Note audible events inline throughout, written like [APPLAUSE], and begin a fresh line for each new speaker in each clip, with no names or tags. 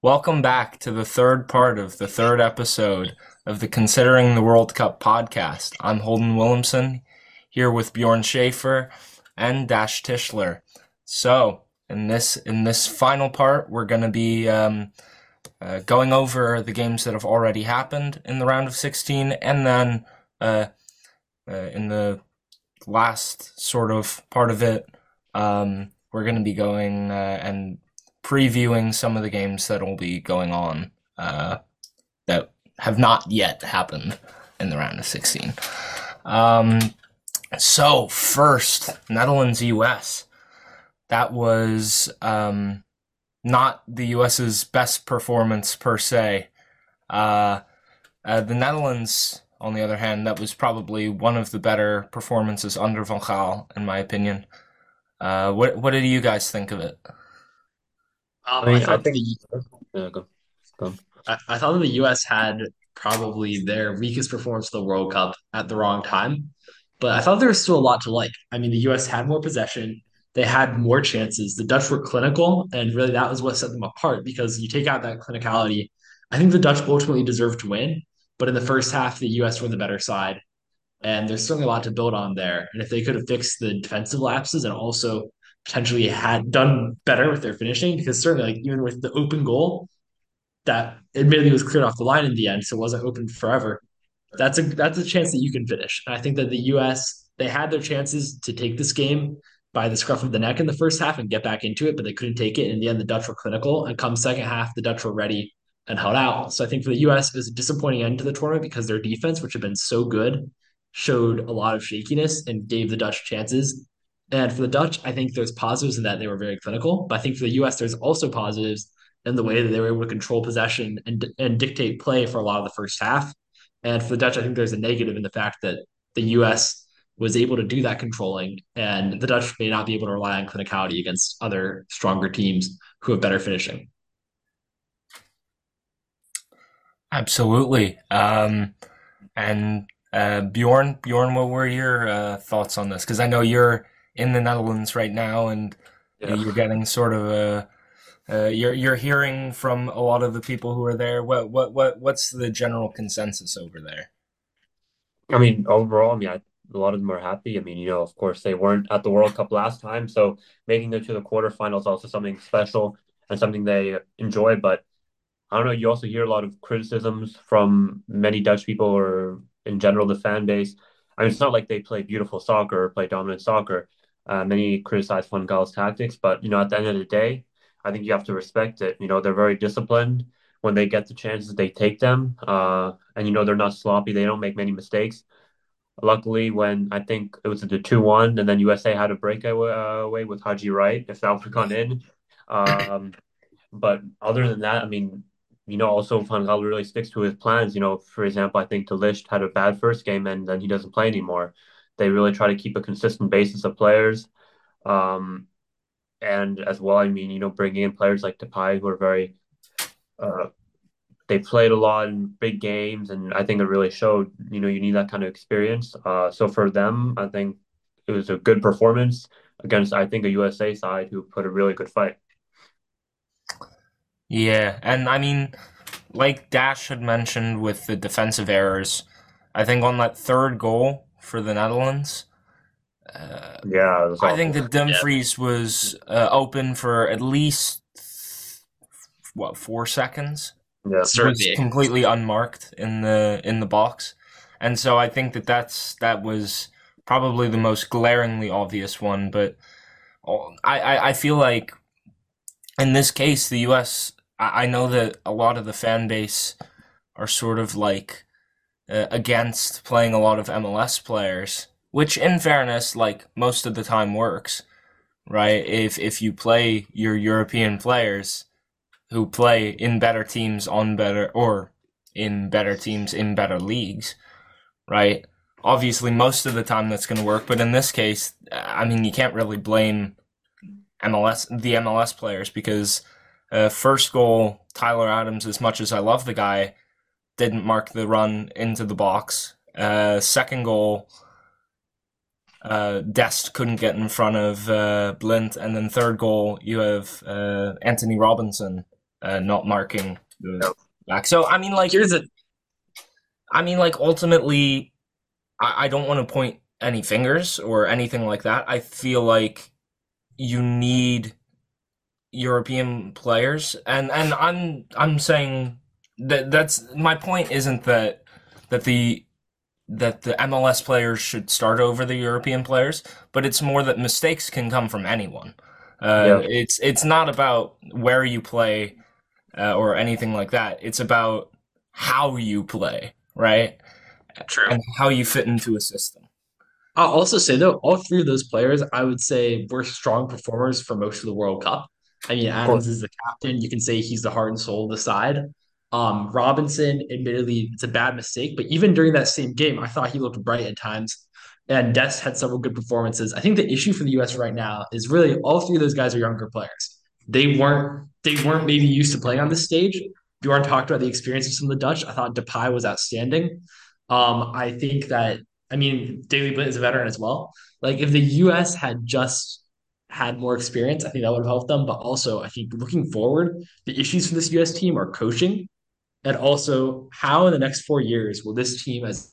Welcome back to the third part of the third episode of the Considering the World Cup podcast. I'm Holden Williamson here with Bjorn Schaefer and Dash Tischler. So, in this in this final part, we're going to be um, uh, going over the games that have already happened in the round of 16, and then uh, uh, in the last sort of part of it, um, we're going to be going uh, and previewing some of the games that will be going on uh, that have not yet happened in the round of 16. Um, so, first, Netherlands US. That was um, not the US's best performance per se. Uh, uh, the Netherlands, on the other hand, that was probably one of the better performances under Van Gaal, in my opinion. Uh, what what did you guys think of it?
Um,
I
I
mean, I
thought
think,
the
yeah, go, go.
I, I thought that the U.S. had probably their weakest performance of the World Cup at the wrong time, but I thought there was still a lot to like. I mean, the U.S. had more possession, they had more chances. The Dutch were clinical, and really that was what set them apart because you take out that clinicality. I think the Dutch ultimately deserved to win, but in the first half, the U.S. were the better side, and there's certainly a lot to build on there. And if they could have fixed the defensive lapses and also potentially had done better with their finishing, because certainly like even with the open goal that admittedly was cleared off the line in the end, so it wasn't open forever. That's a that's a chance that you can finish. And I think that the U.S. they had their chances to take this game by the scruff of the neck in the first half and get back into it, but they couldn't take it. In the end, the Dutch were clinical, and come second half, the Dutch were ready and held out. So I think for the U.S. it was a disappointing end to the tournament because their defense, which had been so good, showed a lot of shakiness and gave the Dutch chances. And for the Dutch, I think there's positives in that they were very clinical, but I think for the U.S. there's also positives in the way that they were able to control possession and and dictate play for a lot of the first half. And for the Dutch, I think there's a negative in the fact that the U.S. was able to do that controlling, and the Dutch may not be able to rely on clinicality against other stronger teams who have better finishing.
Absolutely. Um, and uh, Bjorn, Bjorn, what were your uh, thoughts on this? Because I know you're in the Netherlands right now, and
Yeah.
you're getting sort of a uh, you're you're hearing from a lot of the people who are there. What what what what's the general consensus over there?
I mean, overall, I mean, I, a lot of them are happy. I mean, you know, of course, they weren't at the World Cup last time, so making it to the quarterfinals is also something special and something they enjoy. But I don't know, you also hear a lot of criticisms from many Dutch people or in general the fan base. I mean, it's not like they play beautiful soccer or play dominant soccer. Uh, many criticize Van Gaal's tactics, but you know, at the end of the day, I think you have to respect it. You know, they're very disciplined. When they get the chances, they take them. Uh, and you know, they're not sloppy. They don't make many mistakes. Luckily, when I think it was the 2-1, and then USA had a breakaway uh, with Haji Wright, if that would have gone in. Um, but other than that, I mean, you know, also Van Gaal really sticks to his plans. You know, for example, I think De Ligt had a bad first game and then he doesn't play anymore. They really try to keep a consistent basis of players. Um, and as well, I mean, you know, bringing in players like Depay who are very, uh, they played a lot in big games, and I think it really showed. You know, you need that kind of experience. Uh, so for them, I think it was a good performance against, I think, a USA side who put a really good fight.
Yeah, and I mean, like Dash had mentioned with the defensive errors, I think on that third goal for the Netherlands. Uh,
Yeah, it was
I think
awful.
that
Yeah,
Dumfries was uh, open for at least what four seconds.
Yeah.
Was
certainly.
completely unmarked in the in the box, and so I think that that's that was probably the most glaringly obvious one. But I I, I feel like in this case the U.S. I, I know that a lot of the fan base are sort of like uh, against playing a lot of MLS players, which in fairness, like most of the time works, right? If if you play your European players who play in better teams on better or in better teams in better leagues, right? Obviously, most of the time that's going to work, but in this case, I mean, you can't really blame MLS the MLS players because uh, first goal Tyler Adams, as much as I love the guy, didn't mark the run into the box. Uh, second goal, uh, Dest couldn't get in front of uh, Blind, and then third goal, you have uh, Antonee Robinson uh, not marking the back. So I mean, like
Here's a
I mean, like ultimately, I, I don't want to point any fingers or anything like that. I feel like you need European players, and and I'm I'm saying that that's my point. Isn't that that the that the MLS players should start over the European players, but it's more that mistakes can come from anyone. Uh,
Yeah.
It's it's not about where you play uh, or anything like that. It's about how you play, right?
true.
And how you fit into a system.
I'll also say though, all three of those players, I would say, were strong performers for most of the World Cup. I mean, Adams is the captain. You can say he's the heart and soul of the side. Um, Robinson, admittedly, it's a bad mistake, but even during that same game, I thought he looked bright at times. And Dest had several good performances. I think the issue for the US right now is really all three of those guys are younger players. They weren't they weren't maybe used to playing on this stage. Bjorn talked about the experience of some of the Dutch. I thought Depay was outstanding. Um, I think that I mean, Daley Blind is a veteran as well. Like if the US had just had more experience, I think that would have helped them. But also, I think looking forward, the issues for this US team are coaching, and also how in the next four years will this team as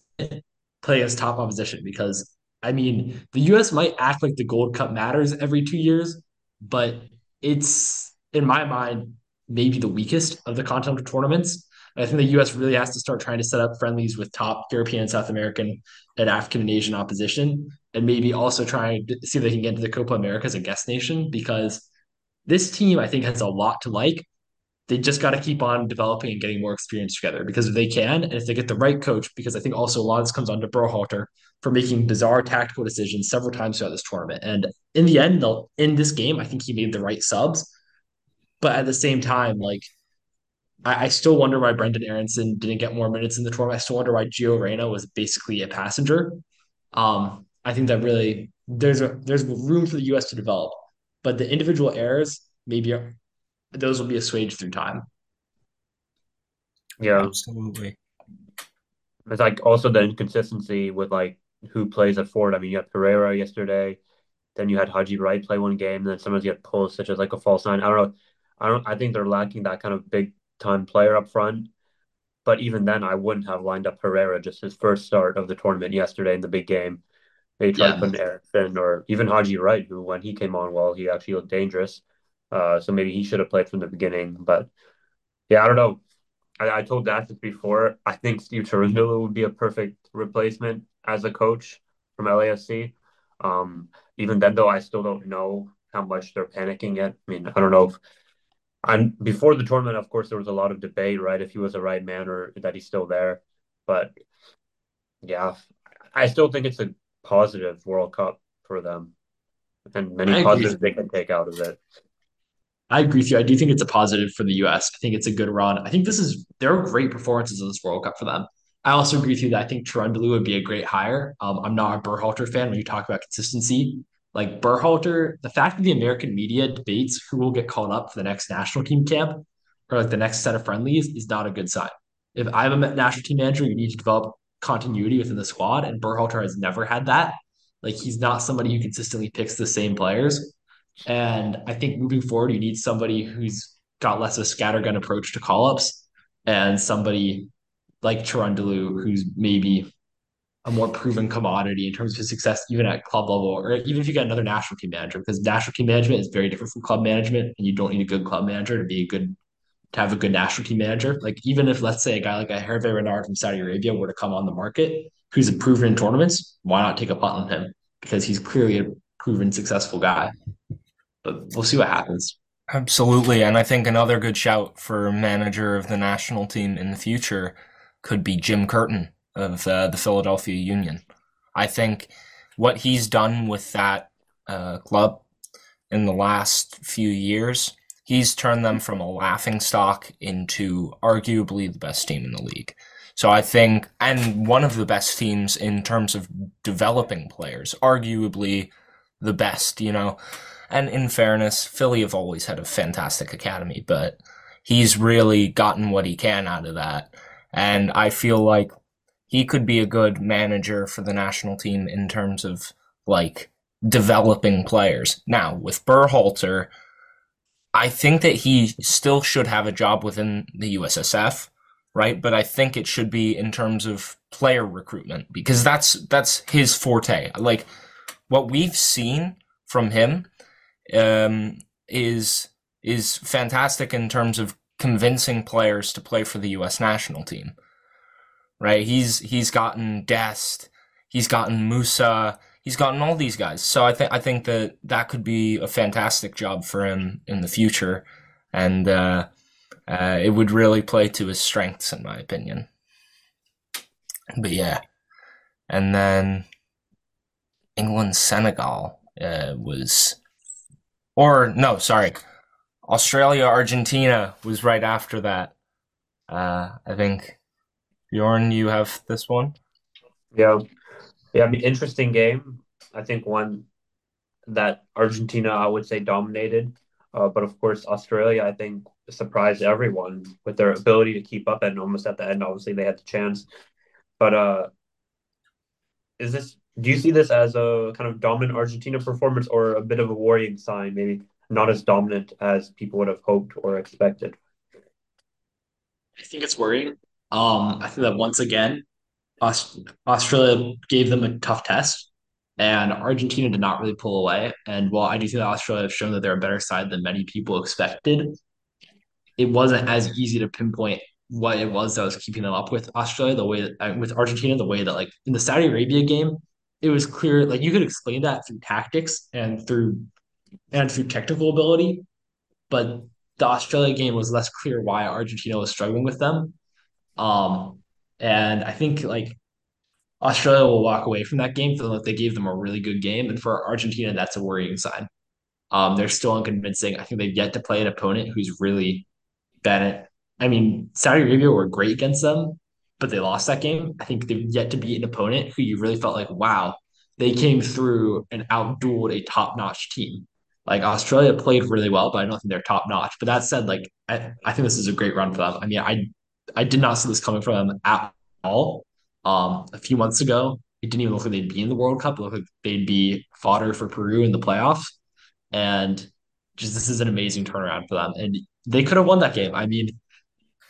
play as top opposition? Because I mean, the US might act like the Gold Cup matters every two years, but it's in my mind maybe the weakest of the continental tournaments. I think the U.S. really has to start trying to set up friendlies with top European, South American, and African and Asian opposition, and maybe also trying to see if they can get into the Copa America as a guest nation because this team, I think, has a lot to like. They just got to keep on developing and getting more experience together because if they can, and if they get the right coach, because I think also a lot of this comes on to Berhalter for making bizarre tactical decisions several times throughout this tournament. And in the end, they'll in this game, I think he made the right subs. But at the same time, like I, I still wonder why Brenden Aaronson didn't get more minutes in the tournament. I still wonder why Gio Reyna was basically a passenger. Um, I think that really there's a there's room for the U.S. to develop, but the individual errors maybe those will be assuaged through time.
Yeah,
Absolutely.
it's like also the inconsistency with like who plays at forward. I mean, you had Ferreira yesterday, then you had Haji Wright play one game, and then sometimes you had pulls such as like a false nine. I don't know. I don't. I think they're lacking that kind of big time player up front. But even then, I wouldn't have lined up Ferreira just his first start of the tournament yesterday in the big game. They tried
Yeah.
to put an Erickson or even Haji Wright, who when he came on well, he actually looked dangerous. Uh, so maybe he should have played from the beginning. But yeah, I don't know. I, I told Dash this before. I think Steve Cherundolo would be a perfect replacement as a coach from LAFC. Um, even then, though, I still don't know how much they're panicking yet. I mean, I don't know if and before the tournament, of course, there was a lot of debate, right? If he was the right man or that he's still there. But yeah, I still think it's a positive World Cup for them, and many positives they can take out of it.
I agree with you. I do think it's a positive for the U.S. I think it's a good run. I think this is there are great performances in this World Cup for them. I also agree with you that I think Cherundolo would be a great hire. Um, I'm not a Berhalter fan when you talk about consistency. Like Berhalter, the fact that the American media debates who will get called up for the next national team camp or like the next set of friendlies is not a good sign. If I'm a national team manager, you need to develop continuity within the squad, and Berhalter has never had that. Like he's not somebody who consistently picks the same players. And I think moving forward, you need somebody who's got less of a scattergun approach to call ups and somebody like Cherundolo who's maybe a more proven commodity in terms of his success, even at club level, or even if you get another national team manager, because national team management is very different from club management, and you don't need a good club manager to be a good to have a good national team manager. Like even if let's say a guy like a Hervé Renard from Saudi Arabia were to come on the market, who's a proven in tournaments, why not take a punt on him? Because he's clearly a proven successful guy. But we'll see what happens.
Absolutely. And I think another good shout for manager of the national team in the future could be Jim Curtin of uh, the Philadelphia Union. I think what he's done with that uh, club in the last few years, he's turned them from a laughing stock into arguably the best team in the league. So I think, and one of the best teams in terms of developing players, arguably the best, you know. And in fairness, Philly have always had a fantastic academy, but he's really gotten what he can out of that. And I feel like he could be a good manager for the national team in terms of like developing players. Now, with Berhalter, I think that he still should have a job within the USSF, right? But I think it should be in terms of player recruitment because that's that's his forte. Like what we've seen from him um, is is fantastic in terms of convincing players to play for the U.S. national team. Right? He's he's gotten Dest, he's gotten Musah, he's gotten all these guys. So I think I think that that could be a fantastic job for him in the future, and uh, uh, it would really play to his strengths, in my opinion. But yeah, and then England Senegal uh, was, or no, sorry, Australia Argentina was right after that. Uh, I think Bjorn, you have this one.
Yeah, yeah. I mean, interesting game. I think one that Argentina, I would say, dominated. Uh, but of course, Australia, I think, surprised everyone with their ability to keep up. And almost at the end, obviously, they had the chance. But uh, is this? Do you see this as a kind of dominant Argentina performance, or a bit of a worrying sign? Maybe not as dominant as people would have hoped or expected.
I think it's worrying. Um, I think that once again, Australia gave them a tough test, and Argentina did not really pull away. And while I do think that Australia have shown that they're a better side than many people expected, it wasn't as easy to pinpoint what it was that was keeping them up with Australia. The way that uh, with Argentina, the way that like in the Saudi Arabia game, it was clear like you could explain that through tactics and through and through technical ability, but the Australia game was less clear why Argentina was struggling with them. Um, and I think like Australia will walk away from that game feeling like they gave them a really good game, and for Argentina, that's a worrying sign. Um, they're still unconvincing. I think they've yet to play an opponent who's really bad I mean, Saudi Arabia were great against them, but they lost that game. I think they've yet to beat an opponent who you really felt like, wow, they came through and outdueled a top notch team. Like Australia played really well, but I don't think they're top notch. But that said, like I, I think this is a great run for them. I mean, I I did not see this coming from them at all. Um, a few months ago, it didn't even look like they'd be in the World Cup. It looked like they'd be fodder for Peru in the playoffs. And just this is an amazing turnaround for them. And they could have won that game. I mean,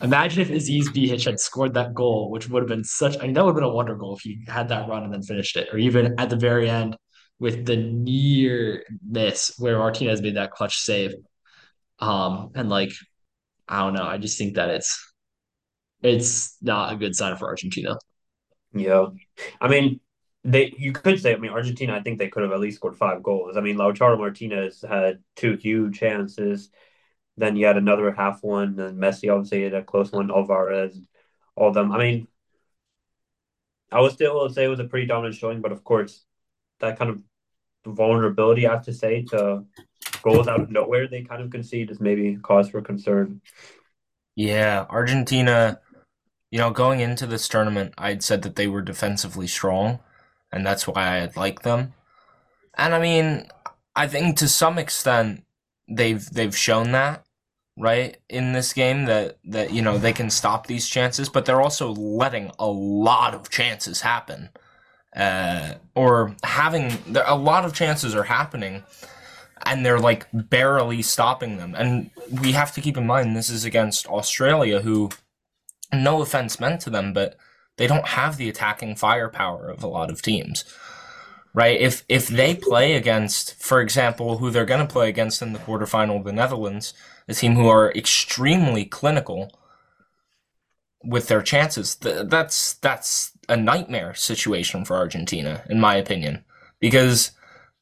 imagine if Aziz Behich had scored that goal, which would have been such I mean, that would have been a wonder goal if he had that run and then finished it. Or even at the very end with the near miss where Martinez made that clutch save. Um, and like, I don't know. I just think that it's it's not a good sign for Argentina.
Yeah. I mean, they you could say, I mean, Argentina, I think they could have at least scored five goals. I mean, Lautaro Martinez had two huge chances. Then you had another half one, and Messi obviously had a close one, Alvarez, all them. I mean, I would still say it was a pretty dominant showing, but of course, that kind of vulnerability, I have to say, to goals out of nowhere they kind of concede is maybe cause for concern.
Yeah, Argentina, you know, going into this tournament, I'd said that they were defensively strong, and that's why I had liked them. And I mean, I think to some extent they've they've shown that right in this game that that you know they can stop these chances, but they're also letting a lot of chances happen uh, or having a lot of chances are happening and they're like barely stopping them. And we have to keep in mind this is against Australia, who, no offense meant to them, but they don't have the attacking firepower of a lot of teams. Right? If if they play against, for example, who they're going to play against in the quarterfinal, the Netherlands, a team who are extremely clinical with their chances, that's that's a nightmare situation for Argentina, in my opinion, because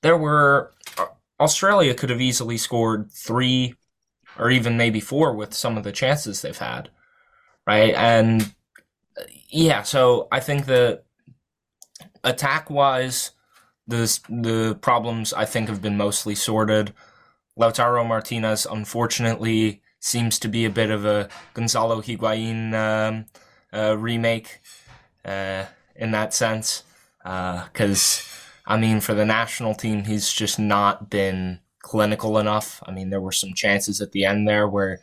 there were uh, Australia could have easily scored three or even maybe four with some of the chances they've had, right? And uh, yeah, so I think that attack wise, the the problems I think have been mostly sorted. Lautaro Martinez, unfortunately, seems to be a bit of a Gonzalo Higuain um, uh, remake uh, in that sense. Because, uh, I mean, for the national team, he's just not been clinical enough. I mean, there were some chances at the end there where,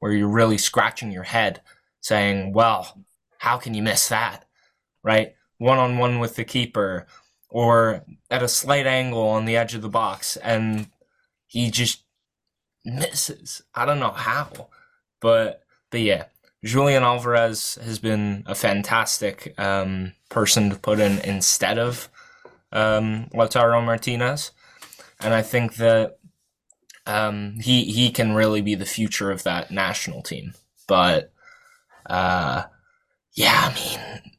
where you're really scratching your head saying, well, how can you miss that? Right? One on one with the keeper or at a slight angle on the edge of the box. And he just misses. I don't know how, but but yeah, Julian Alvarez has been a fantastic um, person to put in instead of um, Lautaro Martinez, and I think that um, he he can really be the future of that national team. But uh, yeah, I mean,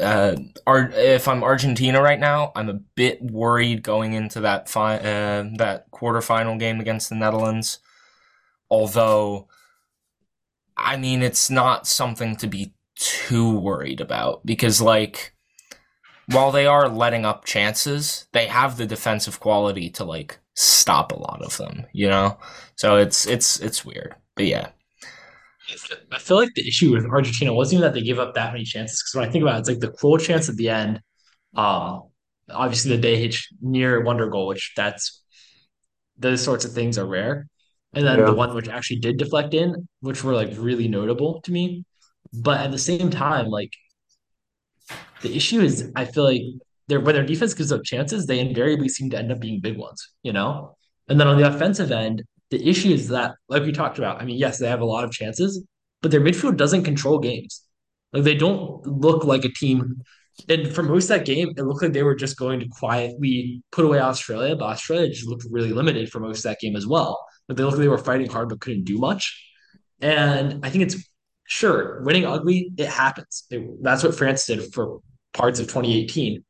uh, Ar- if I'm Argentina right now, I'm a bit worried going into that fi- uh, that quarterfinal game against the Netherlands. Although, I mean, it's not something to be too worried about because, like, while they are letting up chances, they have the defensive quality to like stop a lot of them. You know, so it's it's it's weird, but yeah.
I feel like the issue with Argentina wasn't even that they gave up that many chances. Because when I think about it, it's like the cruel chance at the end. Um, obviously the Behich near wonder goal, which that's those sorts of things are rare. And then
Yeah.
the one which actually did deflect in, which were like really notable to me. But at the same time, like the issue is I feel like their when their defense gives up chances, they invariably seem to end up being big ones, you know? And then on the offensive end, the issue is that, like we talked about, I mean, yes, they have a lot of chances, but their midfield doesn't control games. Like they don't look like a team. And for most of that game, it looked like they were just going to quietly put away Australia, but Australia just looked really limited for most of that game as well. But they looked like they were fighting hard but couldn't do much. And I think it's sure winning ugly, it happens. It, that's what France did for parts of 2018.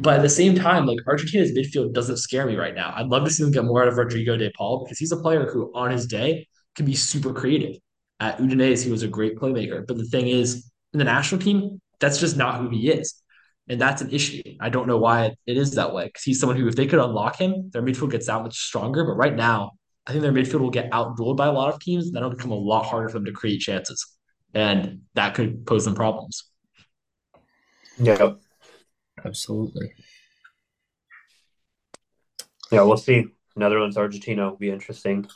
But at the same time, like Argentina's midfield doesn't scare me right now. I'd love to see them get more out of Rodrigo de Paul because he's a player who, on his day, can be super creative. At Udinese, he was a great playmaker. But the thing is, in the national team, that's just not who he is. And that's an issue. I don't know why it is that way because he's someone who, if they could unlock him, their midfield gets that much stronger. But right now, I think their midfield will get outdueled by a lot of teams. And That'll become a lot harder for them to create chances. And that could pose them problems.
Yeah.
Absolutely.
Yeah, we'll see. Netherlands, Argentina will be interesting.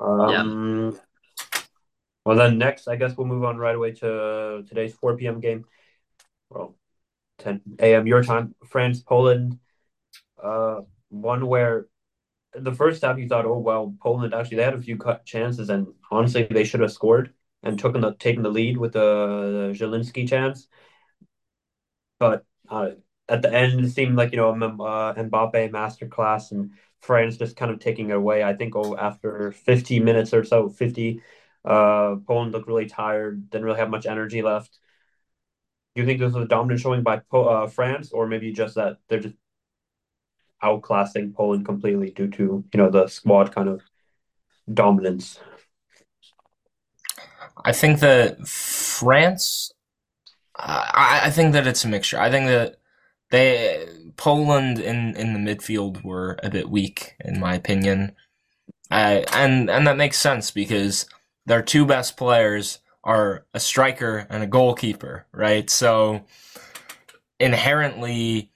Um, Well, then next, I guess we'll move on right away to today's 4 p.m. game. Well, 10 a.m. your time. France, Poland. Uh, one where the first half you thought, oh well, Poland actually they had a few cut chances, and honestly they should have scored and taken the taken the lead with the, the Zielinski chance. But uh, at the end, it seemed like you know uh, Mbappe masterclass and France just kind of taking it away. I think oh, after 50 minutes or so, 50, uh, Poland looked really tired, didn't really have much energy left. Do you think this was a dominant showing by uh, France, or maybe just that they're just outclassing Poland completely due to you know the squad kind of dominance?
I think that France. I, I think that it's a mixture. I think that they Poland in in the midfield were a bit weak in my opinion, uh, and and that makes sense because their two best players are a striker and a goalkeeper, right? So inherently,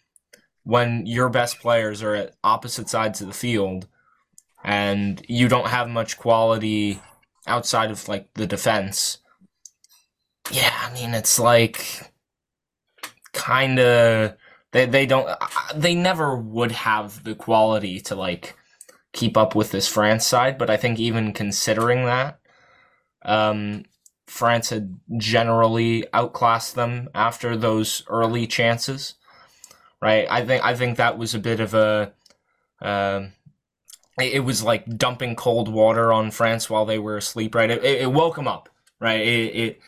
when your best players are at opposite sides of the field and you don't have much quality outside of like the defense, yeah, I mean it's like kind of they they don't they never would have the quality to like keep up with this France side, but I think even considering that, um, France had generally outclassed them after those early chances, right? I think I think that was a bit of a. Uh, it was like dumping cold water on France while they were asleep, right? It, it woke them up, right? It, it,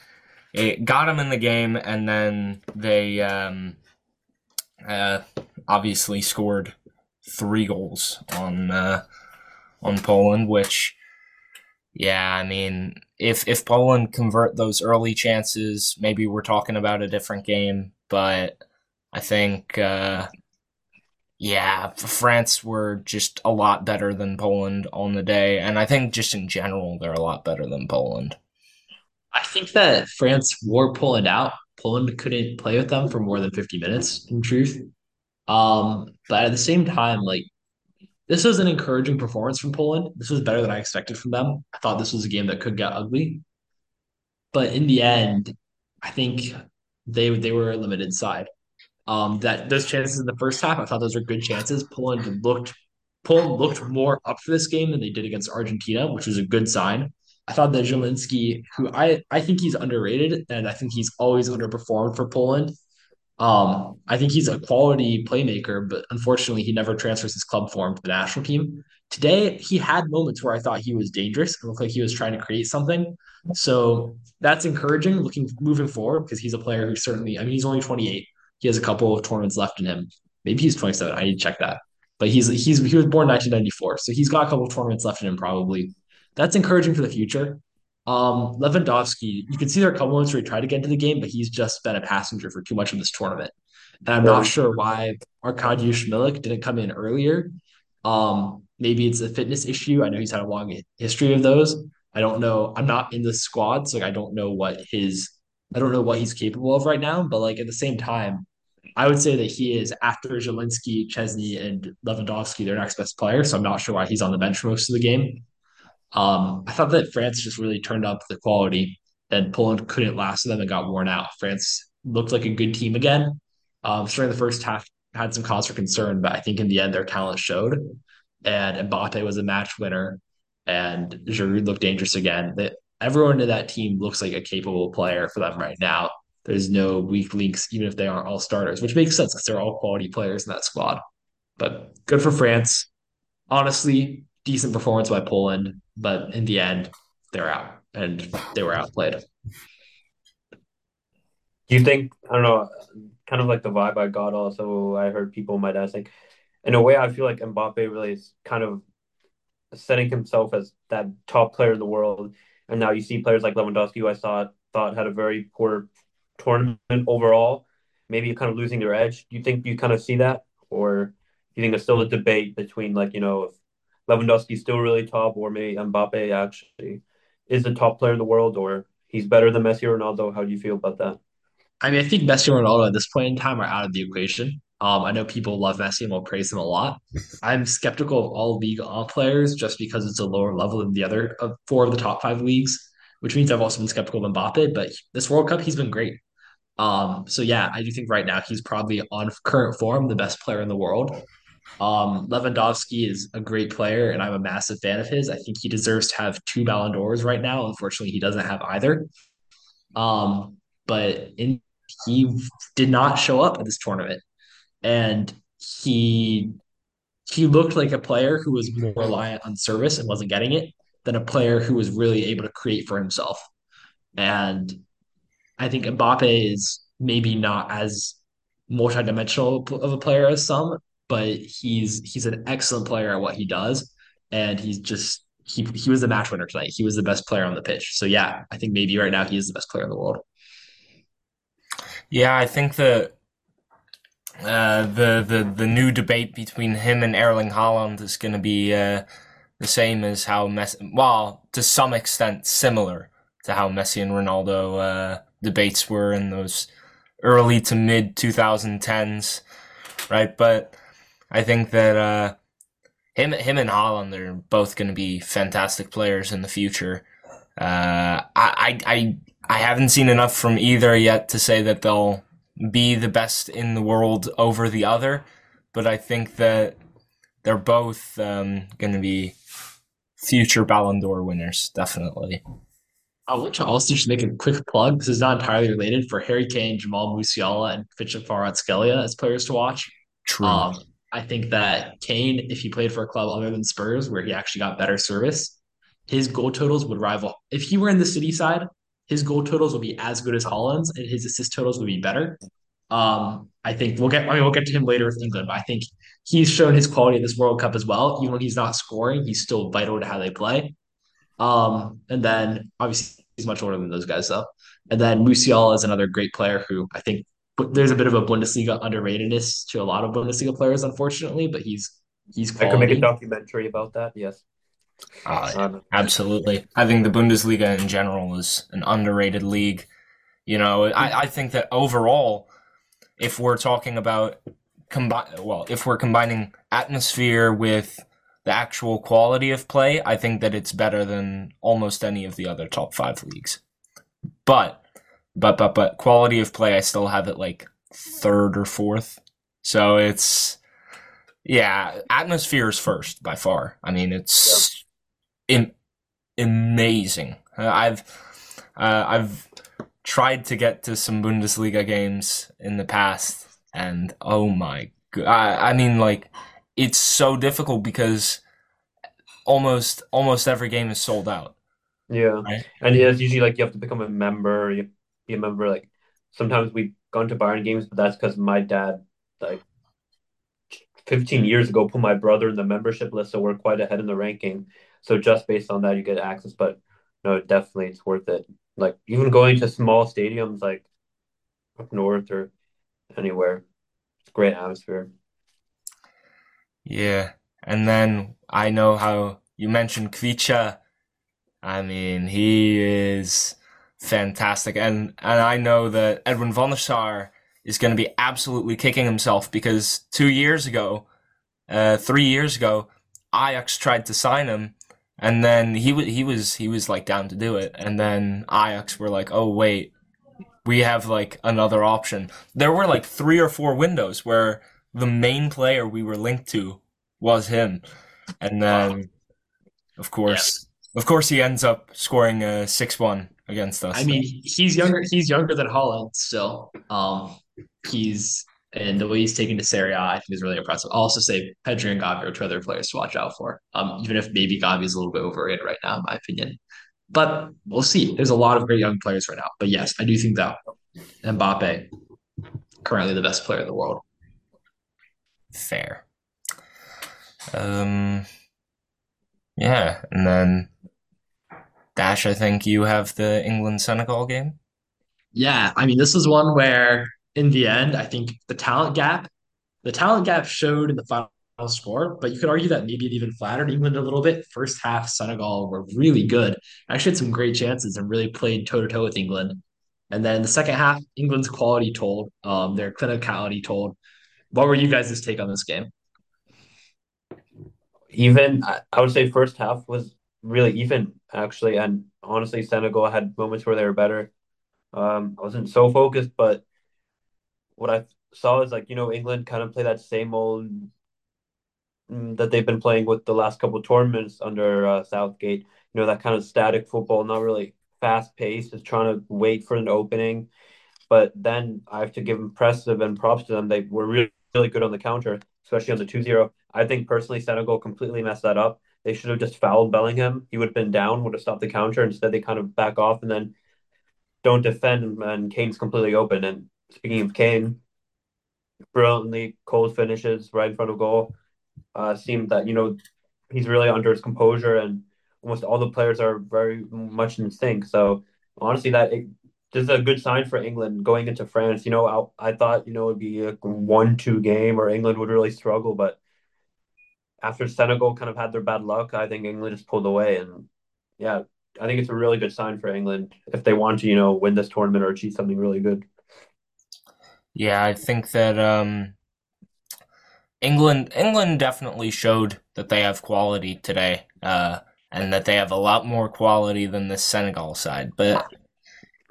it got them in the game, and then they um, uh, obviously scored three goals on uh, on Poland, which, yeah, I mean, if if Poland convert those early chances, maybe we're talking about a different game. But I think, uh, yeah, France were just a lot better than Poland on the day, and I think just in general they're a lot better than Poland.
I think that France wore Poland out. Poland couldn't play with them for more than 50 minutes, in truth. Um, but at the same time, like this was an encouraging performance from Poland. This was better than I expected from them. I thought this was a game that could get ugly. But in the end, I think they they were a limited side. Um, that those chances in the first half, I thought those were good chances. Poland looked Poland looked more up for this game than they did against Argentina, which was a good sign. I thought that Zielinski, who I, I think he's underrated, and I think he's always underperformed for Poland. Um, I think he's a quality playmaker, but unfortunately, he never transfers his club form to the national team. Today, he had moments where I thought he was dangerous and looked like he was trying to create something. So that's encouraging looking moving forward because he's a player who certainly, I mean, he's only 28. He has a couple of tournaments left in him. Maybe he's 27. I need to check that. But he's he's he was born 1994, so he's got a couple of tournaments left in him probably. That's encouraging for the future. Um, Lewandowski, you can see there are a couple moments where he tried to get into the game, but he's just been a passenger for too much of this tournament. And I'm not sure why Arkadiusz Milik didn't come in earlier. Um, maybe it's a fitness issue. I know he's had a long history of those. I don't know. I'm not in the squad, so like, I don't know what his I don't know what he's capable of right now. But like at the same time, I would say that he is after Zielinski, Szczesny, and Lewandowski, their next best player. So I'm not sure why he's on the bench for most of the game. Um, I thought that France just really turned up the quality, and Poland couldn't last them and got worn out. France looked like a good team again. Um, during the first half, had some cause for concern, but I think in the end their talent showed. And Mbappe was a match winner, and Giroud looked dangerous again. That everyone in that team looks like a capable player for them right now. There's no weak links, even if they aren't all starters, which makes sense because they're all quality players in that squad. But good for France. Honestly, decent performance by Poland, but in the end, they're out and they were outplayed.
Do you think I don't know, kind of like the vibe I got also I heard people might ask like in a way I feel like Mbappe really is kind of setting himself as that top player in the world. And now you see players like Lewandowski, who I thought thought had a very poor tournament overall, maybe kind of losing their edge. Do you think you kind of see that, or do you think there's still a debate between like you know if Lewandowski's still really top, or maybe Mbappe actually is the top player in the world, or he's better than Messi or Ronaldo? How do you feel about that?
I mean, I think Messi and Ronaldo at this point in time are out of the equation. Um, I know people love Messi and will praise him a lot. [LAUGHS] I'm skeptical of all Ligue One players just because it's a lower level than the other of four of the top five leagues, which means I've also been skeptical of Mbappe. But this World Cup, he's been great. Um, so yeah, I do think right now he's probably on current form the best player in the world. Um, Lewandowski is a great player, and I'm a massive fan of his. I think he deserves to have two Ballon d'Ors right now. Unfortunately, he doesn't have either. Um, but in he did not show up at this tournament, and he he looked like a player who was more reliant on service and wasn't getting it than a player who was really able to create for himself. And I think Mbappe is maybe not as multidimensional of a player as some, but he's he's an excellent player at what he does, and he's just he he was the match winner tonight. He was the best player on the pitch. So yeah, I think maybe right now he is the best player in the world.
Yeah, I think the uh, the the the new debate between him and Erling Haaland is going to be uh, the same as how Messi, well, to some extent, similar to how Messi and Ronaldo uh, debates were in those early to mid 2010s, right? But I think that uh, him him and Haaland are both going to be fantastic players in the future. Uh, I, I I haven't seen enough from either yet to say that they'll be the best in the world over the other, but I think that they're both um, going to be future Ballon d'Or winners, definitely.
I want to also just make a quick plug. This is not entirely related for Harry Kane, Jamal Musiala, and Khvicha Kvaratskhelia as players to watch.
True.
Um, I think that Kane, if he played for a club other than Spurs, where he actually got better service, his goal totals would rival. If he were in the City side, his goal totals would be as good as Haaland's, and his assist totals would be better. Um, I think we'll get. I mean, we'll get to him later with England, but I think he's shown his quality in this World Cup as well. Even when he's not scoring, he's still vital to how they play. Um, and then obviously he's much older than those guys though. And then Musiala is another great player who I think there's a bit of a Bundesliga underratedness to a lot of Bundesliga players, unfortunately, but he's he's quality.
I could make a documentary about that. Yes.
Uh, um, absolutely. I think the Bundesliga in general is an underrated league. You know, I, I think that overall, if we're talking about combine, well, if we're combining atmosphere with the actual quality of play, I think that it's better than almost any of the other top five leagues. But, but, but, but quality of play, I still have it like third or fourth. So it's Yeah, atmosphere is first by far. I mean, it's im- amazing. Uh, I've uh, I've tried to get to some Bundesliga games in the past, and oh my god, I, I mean, like it's so difficult because almost almost every game is sold out.
Yeah.
Right.
And yeah, it's usually like you have to become a member. You be a member. Like sometimes we've gone to Bayern games, but that's because my dad, like 15 years ago, put my brother in the membership list, so we're quite ahead in the ranking. So just based on that, you get access. But no, definitely it's worth it. Like even going to small stadiums like up north or anywhere, it's great atmosphere.
Yeah, and then I know how you mentioned Khvicha. I mean, he is fantastic, and and I know that Edwin van der Sar is going to be absolutely kicking himself because two years ago, uh, three years ago, Ajax tried to sign him, and then he was he was he was like down to do it, and then Ajax were like, oh wait, we have like another option. There were like three or four windows where the main player we were linked to was him, and then of course, of course, he ends up scoring a six-one against us.
I mean, he's younger. He's younger than Haaland still. Um, he's and the way he's taken to Serie A, I think is really impressive. I'll also say Pedri and Gavi are two other players to watch out for. Um, even if maybe Gavi is a little bit overrated right now, in my opinion. But we'll see. There's a lot of great young players right now. But yes, I do think that Mbappe, currently the best player in the world.
fair. Um, yeah, and then Dash. I think you have the England Senegal game.
Yeah, I mean, this is one where in the end, I think the talent gap, the talent gap showed in the final score, but you could argue that maybe it even flattered England a little bit. First half, Senegal were really good. Actually had some great chances and really played toe to toe with England. And then the second half, England's quality told, um, their clinicality told. What were you guys' take on this game?
Even I, I would say first half was really even actually, and honestly, Senegal had moments where they were better. Um, I wasn't so focused, but what I saw is like you know England kind of play that same old mm, that they've been playing with the last couple tournaments under uh, Southgate. You know that kind of static football, not really fast paced, just trying to wait for an opening. But then I have to give impressive and props to them. They were really, really good on the counter, especially on the 2-0. I think personally Senegal completely messed that up. They should have just fouled Bellingham. He would have been down, would have stopped the counter. Instead, they kind of back off and then don't defend, and Kane's completely open. And speaking of Kane, brilliantly cold finishes right in front of goal. Uh, seemed that you know he's really under his composure, and almost all the players are very much in sync. So honestly, that it, this is a good sign for England going into France. You know, I, I thought you know it'd be a one-two game, or England would really struggle, but after Senegal kind of had their bad luck, I think England just pulled away, and yeah, I think it's a really good sign for England if they want to, you know, win this tournament or achieve something really good.
Yeah, I think that um, England England definitely showed that they have quality today, uh, and that they have a lot more quality than the Senegal side. But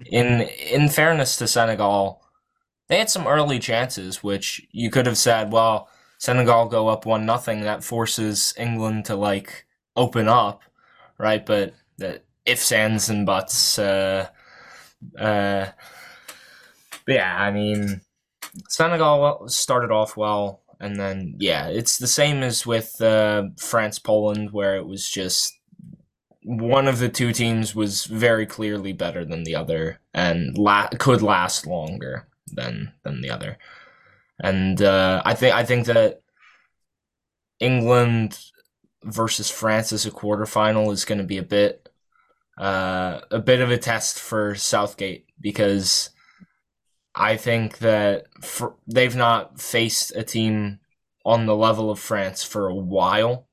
in in fairness to Senegal, they had some early chances, which you could have said, well, Senegal go up one nothing, that forces England to like open up, right? But the ifs, ands, and buts. Uh, uh, but yeah, I mean, Senegal started off well, and then yeah, it's the same as with uh, France Poland, where it was just one of the two teams was very clearly better than the other and la- could last longer than than the other. And uh, I think I think that England versus France as a quarterfinal is going to be a bit uh, a bit of a test for Southgate because I think that for, they've not faced a team on the level of France for a while,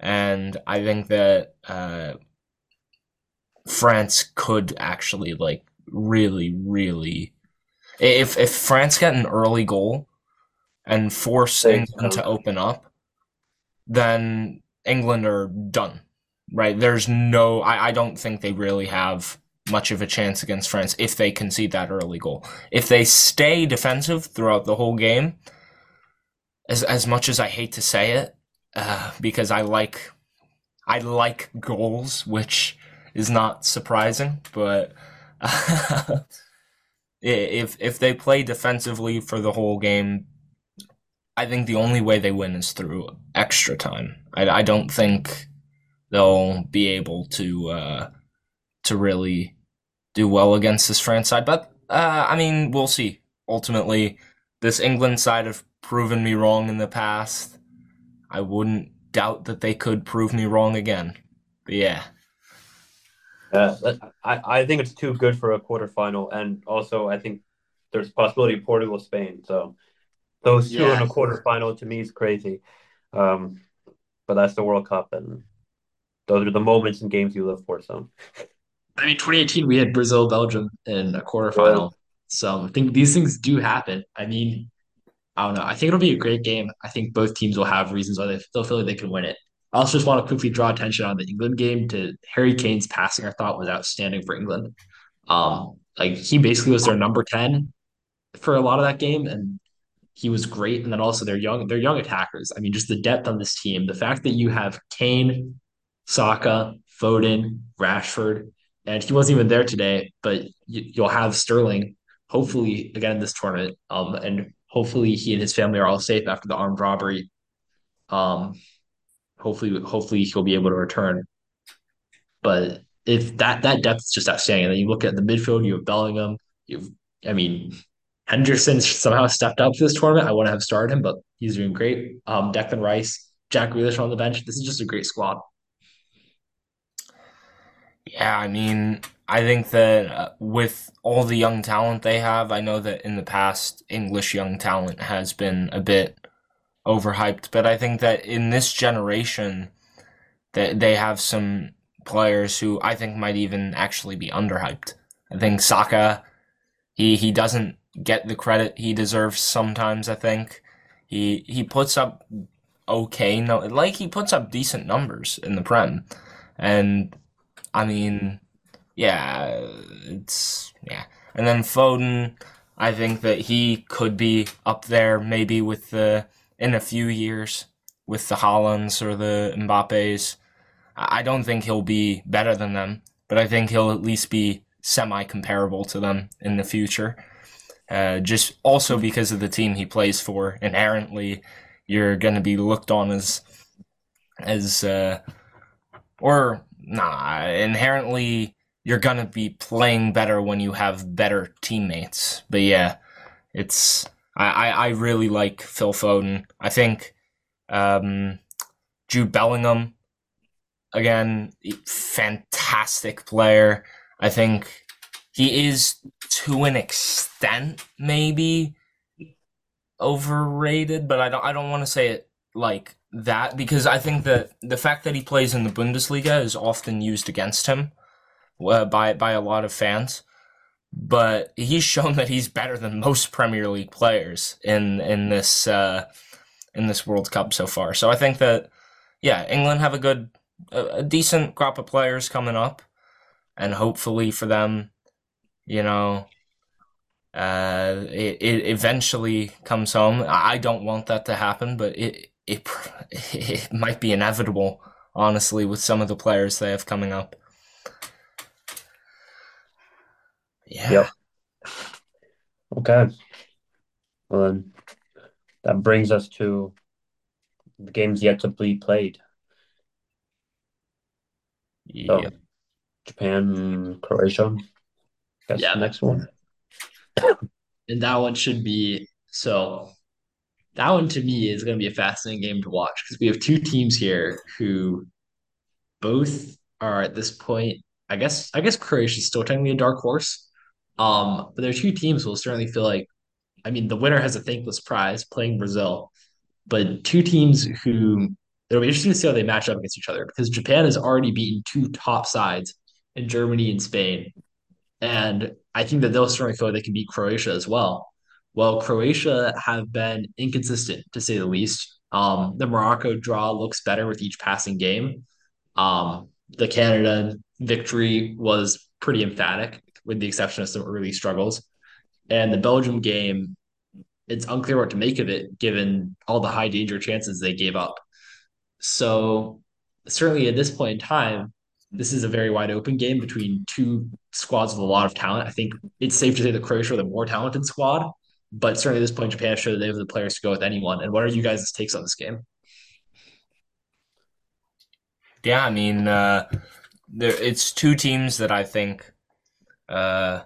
and I think that uh, France could actually like really, really if if France get an early goal and force England to open up, then England are done. Right? There's no I, I don't think they really have much of a chance against France if they concede that early goal. If they stay defensive throughout the whole game, as as much as I hate to say it, uh, because I like I like goals, which is not surprising, but [LAUGHS] if if they play defensively for the whole game, I think the only way they win is through extra time. I, I don't think they'll be able to uh, to really do well against this France side, but uh, I mean, we'll see. Ultimately, this England side have proven me wrong in the past. I wouldn't doubt that they could prove me wrong again. But yeah.
Yeah, I, I think it's too good for a quarterfinal, and also I think there's possibility of Portugal Spain. So those two yeah. in a quarterfinal to me is crazy. Um, but that's the World Cup, and those are the moments and games you live for. So,
I mean, 2018 we had Brazil Belgium in a quarterfinal, yeah. so I think these things do happen. I mean, I don't know. I think it'll be a great game. I think both teams will have reasons why they still feel like they can win it. I also just want to quickly draw attention on the England game to Harry Kane's passing. I thought was outstanding for England. Um, like he basically was their number ten for a lot of that game, and he was great. And then also they're young, they're young attackers. I mean, just the depth on this team, the fact that you have Kane, Saka, Foden, Rashford, and he wasn't even there today, but you, will have Sterling hopefully again in this tournament. Um, and hopefully he and his family are all safe after the armed robbery. Um, hopefully, hopefully he'll be able to return. But if that that depth is just outstanding, and then you look at the midfield, you have Bellingham. you've I mean, Henderson somehow stepped up this tournament. I wouldn't have started him, but he's doing great. Um, Declan Rice, Jack Grealish on the bench. This is just a great squad.
Yeah, I mean, I think that uh, with all the young talent they have, I know that in the past, English young talent has been a bit overhyped, but I think that in this generation, that they have some players who I think might even actually be underhyped. I think Saka, he he doesn't get the credit he deserves sometimes. I think he he puts up okay no like he puts up decent numbers in the prem, and I mean, yeah, it's yeah. And then Foden, I think that he could be up there maybe with the in a few years with the Haalands or the Mbappes. I don't think he'll be better than them, but I think he'll at least be semi comparable to them in the future. Uh, just also because of the team he plays for, inherently, you're going to be looked on as as uh, or nah, inherently you're gonna be playing better when you have better teammates. But yeah, it's I, I, really like Phil Foden. I think um, Jude Bellingham, again, fantastic player. I think he is to an extent maybe overrated, but I don't I don't want to say it like that because I think that the fact that he plays in the Bundesliga is often used against him uh, by by a lot of fans. But he's shown that he's better than most Premier League players in in this uh, in this World Cup so far. So I think that yeah, England have a good a, a decent crop of players coming up, and hopefully for them, you know, uh, it, it eventually comes home. I don't want that to happen, but it it [LAUGHS] it might be inevitable, honestly, with some of the players they have coming up.
Yeah. Yep. Okay. Well, then that brings us to the games yet to be played. Yeah. So, Japan, Croatia. That's yeah. the next one.
and that one should be so that one to me is going to be a fascinating game to watch because we have two teams here who both are at this point. I guess I guess Croatia is still technically a dark horse, um, but there are two teams who will certainly feel like. I mean, the winner has a thankless prize playing Brazil, but two teams who it'll be interesting to see how they match up against each other because Japan has already beaten two top sides in Germany and Spain, and I think that they'll certainly feel like they can beat Croatia as well. Well, Croatia have been inconsistent to say the least. Um, the Morocco draw looks better with each passing game. Um, the Canada victory was pretty emphatic, with the exception of some early struggles. And the Belgium game, it's unclear what to make of it given all the high danger chances they gave up. So certainly at this point in time, this is a very wide open game between two squads with a lot of talent. I think it's safe to say that Croatia are the more talented squad, but certainly at this point, Japan showed they have the players to go with anyone. And what are you guys' takes on this game?
Yeah, I mean, uh, there it's two teams that I think uh,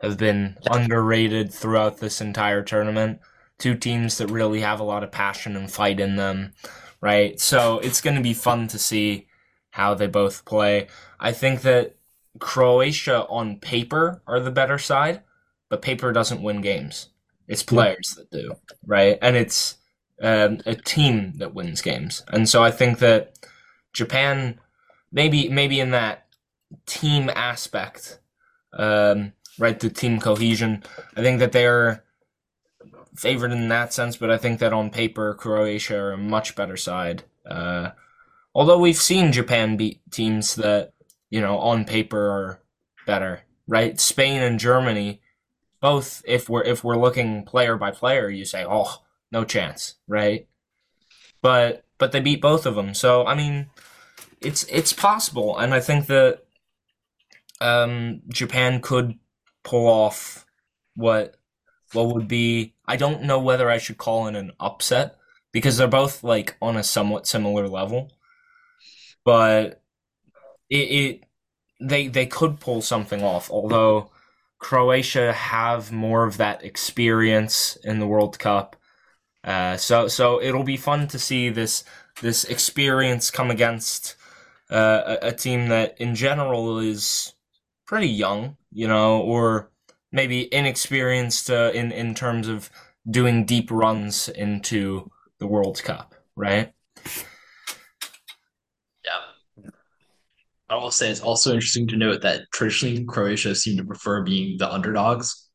have been underrated throughout this entire tournament. Two teams that really have a lot of passion and fight in them, right? So it's going to be fun to see how they both play. I think that Croatia on paper are the better side, but paper doesn't win games. It's players that do, right? And it's um, a team that wins games. And so I think that Japan, maybe maybe in that team aspect, um, right, the team cohesion, I think that they're favored in that sense. But I think that on paper, Croatia are a much better side. Uh, although we've seen Japan beat teams that you know on paper are better, right? Spain and Germany, both. If we're if we're looking player by player, you say, oh, no chance, right? But but they beat both of them. So I mean, it's it's possible, and I think that um, Japan could pull off what what would be. I don't know whether I should call it an upset because they're both like on a somewhat similar level, but it, it they they could pull something off. Although Croatia have more of that experience in the World Cup, uh, so so it'll be fun to see this this experience come against uh, a, a team that in general is pretty young, you know, or maybe inexperienced uh, in in terms of doing deep runs into the World Cup, right?
Yeah. I will say it's also interesting to note that traditionally Croatia seem to prefer being the underdogs.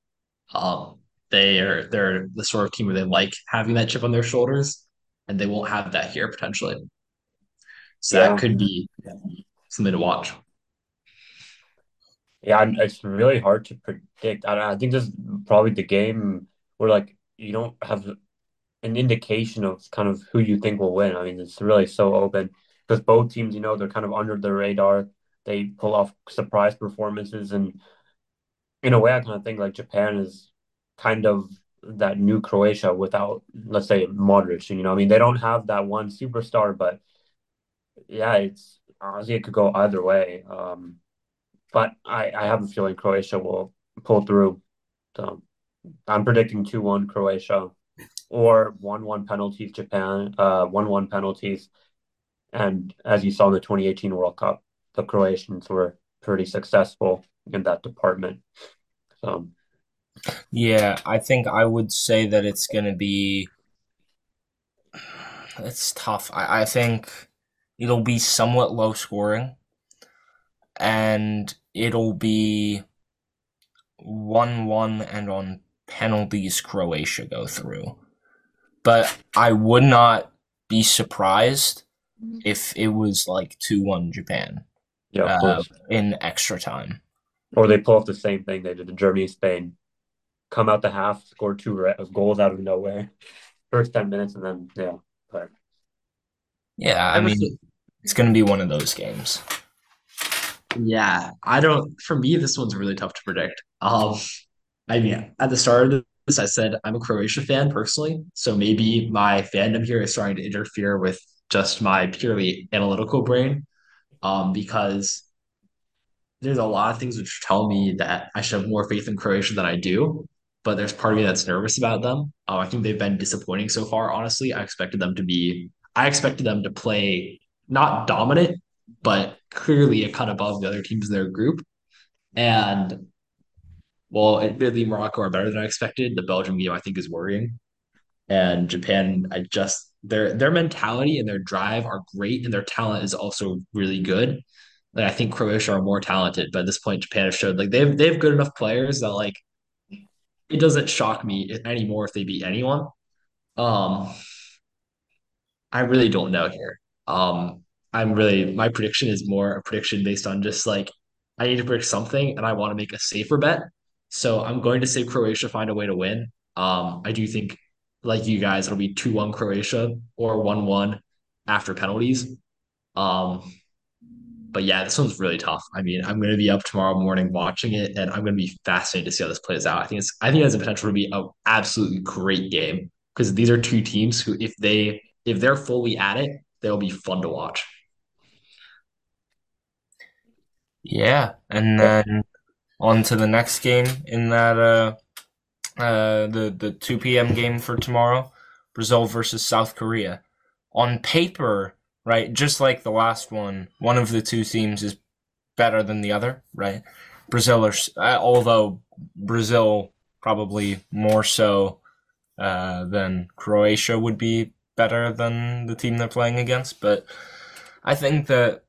Um, they are they're the sort of team where they like having that chip on their shoulders, and they won't have that here potentially. So
Yeah.
that could be something to watch.
Yeah, it's really hard to predict. I, I think this is probably the game where like you don't have an indication of kind of who you think will win. I mean, it's really so open because both teams, you know, they're kind of under the radar. They pull off surprise performances, and in a way, I kind of think like Japan is kind of that new Croatia without, let's say, Modric. You know, I mean, they don't have that one superstar, but yeah, it's honestly it could go either way. Um, but I, I have a feeling Croatia will pull through. So I'm predicting 2-1 Croatia or 1-1 penalties Japan, uh 1-1 penalties. And as you saw in the 2018 World Cup, the Croatians were pretty successful in that department. So
Yeah, I think I would say that it's gonna be. It's tough. I, I think it'll be somewhat low scoring, and it'll be one-one, and on penalties, Croatia go through. But I would not be surprised if it was like two-one Japan
yeah,
uh, in extra time.
Or they pull off the same thing they did in Germany, Spain. Come out the half, score two re- goals out of nowhere. [LAUGHS] First 10 minutes, and then, yeah. But
Yeah,
I
I
have a
mean, it's gonna be one of those games.
Yeah, I don't. For me, this one's really tough to predict. Um, I mean, at the start of this, I said I'm a Croatia fan personally, so maybe my fandom here is starting to interfere with just my purely analytical brain. Um, because there's a lot of things which tell me that I should have more faith in Croatia than I do. But there's part of me that's nervous about them. Uh, I think they've been disappointing so far. Honestly, I expected them to be. I expected them to play not dominant, but clearly a cut above the other teams in their group. And well, admittedly, Morocco are better than I expected. The Belgium game, I think, is worrying. And Japan, I just their their mentality and their drive are great, and their talent is also really good. Like I think Croatia are more talented, but at this point, Japan has showed like they have they have good enough players that like it doesn't shock me anymore if they beat anyone. Um, I really don't know here. Um, I'm really my prediction is more a prediction based on just like I need to predict something and I want to make a safer bet. So I'm going to say Croatia find a way to win. Um, I do think, like you guys, it'll be 2 1 Croatia or 1 1 after penalties. Um, but yeah, this one's really tough. I mean, I'm going to be up tomorrow morning watching it, and I'm going to be fascinated to see how this plays out. I think it's, I think it has the potential to be an absolutely great game because these are two teams who, if they, if they're fully at it, they'll be fun to watch.
Yeah, and then on to the next game in that uh, uh, the the two p.m. game for tomorrow, Brazil versus South Korea. On paper, right, just like the last one, one of the two teams is better than the other, right? Brazil, are, uh, although Brazil probably more so uh, than Croatia would be better than the team they're playing against, but I think that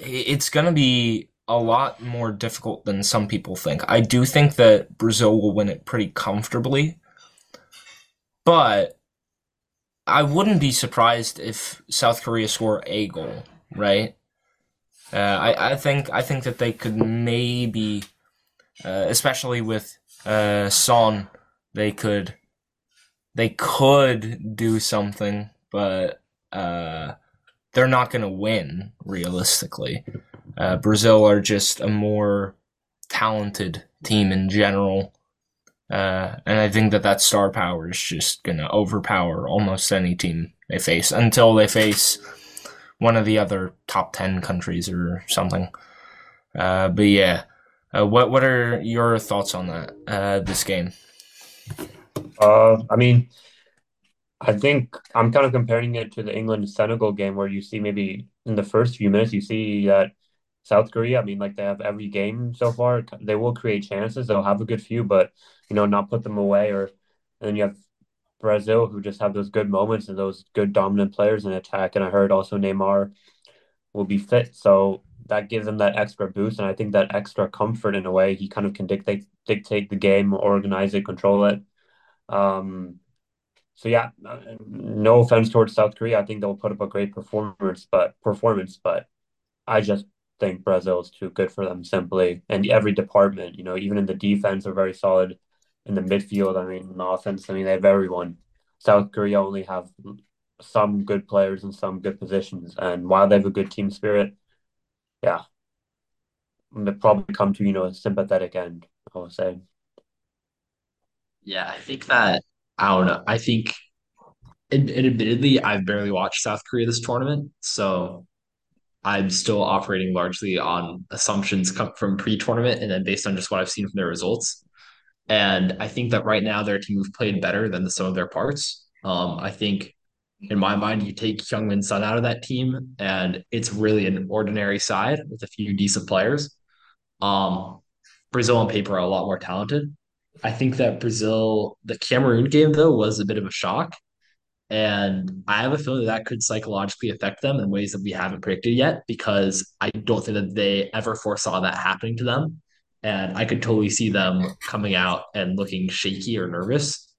it's going to be a lot more difficult than some people think. I do think that Brazil will win it pretty comfortably, but I wouldn't be surprised if South Korea score a goal, right? Uh, I, I think I think that they could maybe, uh, especially with uh, Son, they could they could do something, but uh, they're not going to win realistically. Uh, Brazil are just a more talented team in general. Uh, and I think that that star power is just going to overpower almost any team they face until they face one of the other top 10 countries or something. Uh, but yeah, uh, what what are your thoughts on that uh, this game?
Uh, I mean, I think I'm kind of comparing it to the England Senegal game where you see maybe in the first few minutes you see that South Korea, I mean, like they have every game so far. They will create chances. They'll have a good few, but you know, not put them away. Or and then you have Brazil who just have those good moments and those good dominant players in attack. And I heard also Neymar will be fit, so that gives him that extra boost. And I think that extra comfort in a way he kind of can dictate dictate the game, organize it, control it. Um, so yeah, no offense towards South Korea. I think they'll put up a great performance, but performance, but I just think Brazil is too good for them simply. And every department, you know, even in the defense, are very solid. In the midfield, I mean, in the offense, I mean, they have everyone. South Korea only have some good players in some good positions, and while they have a good team spirit, yeah, they probably come to you know a sympathetic end. I would say.
Yeah, I think that I don't know. I think, and, admittedly, I've barely watched South Korea this tournament, so I'm still operating largely on assumptions come from pre-tournament and then based on just what I've seen from their results. And I think that right now their team have played better than the sum of their parts. Um, I think in my mind, you take Heung-min Son out of that team, and it's really an ordinary side with a few decent players. Um, Brazil on paper are a lot more talented, I think that Brazil, the Cameroon game though, was a bit of a shock. And I have a feeling that, that could psychologically affect them in ways that we haven't predicted yet, because I don't think that they ever foresaw that happening to them. And I could totally see them coming out and looking shaky or nervous.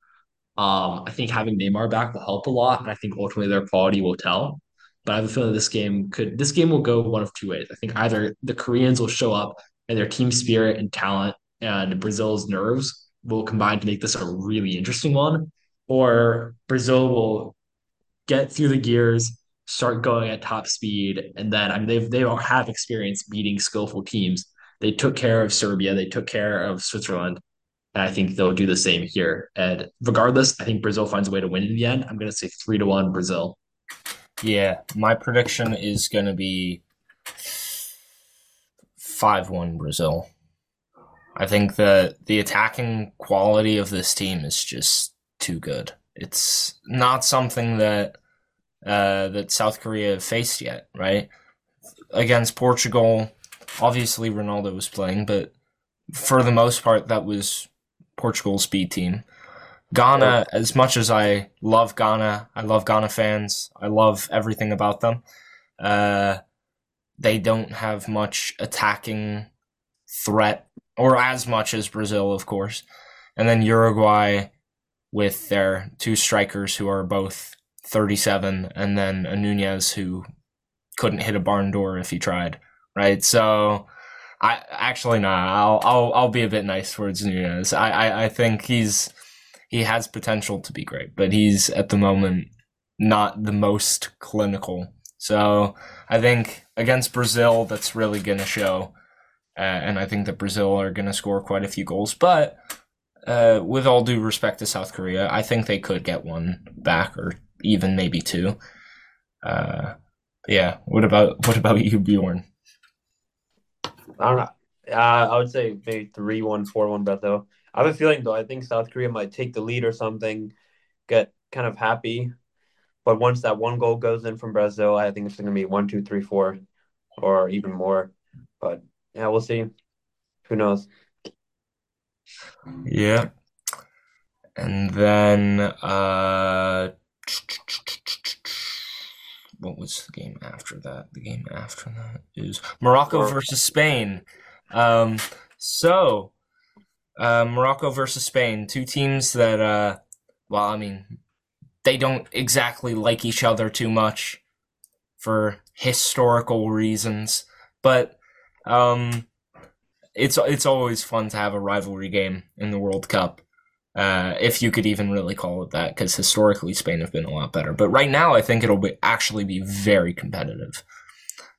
Um, I think having Neymar back will help a lot. And I think ultimately their quality will tell. But I have a feeling this game could this game will go one of two ways. I think either the Koreans will show up and their team spirit and talent and Brazil's nerves will combine to make this a really interesting one, or Brazil will get through the gears, start going at top speed, and then I mean they've they have experience beating skillful teams. They took care of Serbia, they took care of Switzerland, and I think they'll do the same here. And regardless, I think Brazil finds a way to win in the end. I'm going to say three to one Brazil.
Yeah, my prediction is going to be five one Brazil. I think the the attacking quality of this team is just too good. It's not something that uh, that South Korea faced yet, right? Against Portugal, obviously Ronaldo was playing, but for the most part, that was Portugal's B team. Ghana, as much as I love Ghana, I love Ghana fans. I love everything about them. Uh, they don't have much attacking threat or as much as Brazil, of course. And then Uruguay with their two strikers who are both 37, and then a Nunez who couldn't hit a barn door if he tried, right? So I actually no. I'll I'll I'll be a bit nice towards Nunez. I, I I think he's he has potential to be great, but he's at the moment not the most clinical. So I think against Brazil, that's really to show. Uh, and I think that Brazil are going to score quite a few goals. But uh, with all due respect to South Korea, I think they could get one back or even maybe two. Uh, yeah. What about [LAUGHS] what about you, Bjorn?
I don't know. Uh, I would say maybe 3 1, 4 1 Brazil. I have a feeling, though, I think South Korea might take the lead or something, get kind of happy. But once that one goal goes in from Brazil, I think it's going to be one, two, three, four, or even more. But yeah, we'll see. Who knows?
Yeah. And then uh what was the game after that? The game after that is Morocco versus Spain. Um so uh, Morocco versus Spain, two teams that uh well, I mean, they don't exactly like each other too much for historical reasons, but um it's it's always fun to have a rivalry game in the World Cup. Uh, if you could even really call it that, because historically Spain have been a lot better. But right now, I think it'll be actually be very competitive.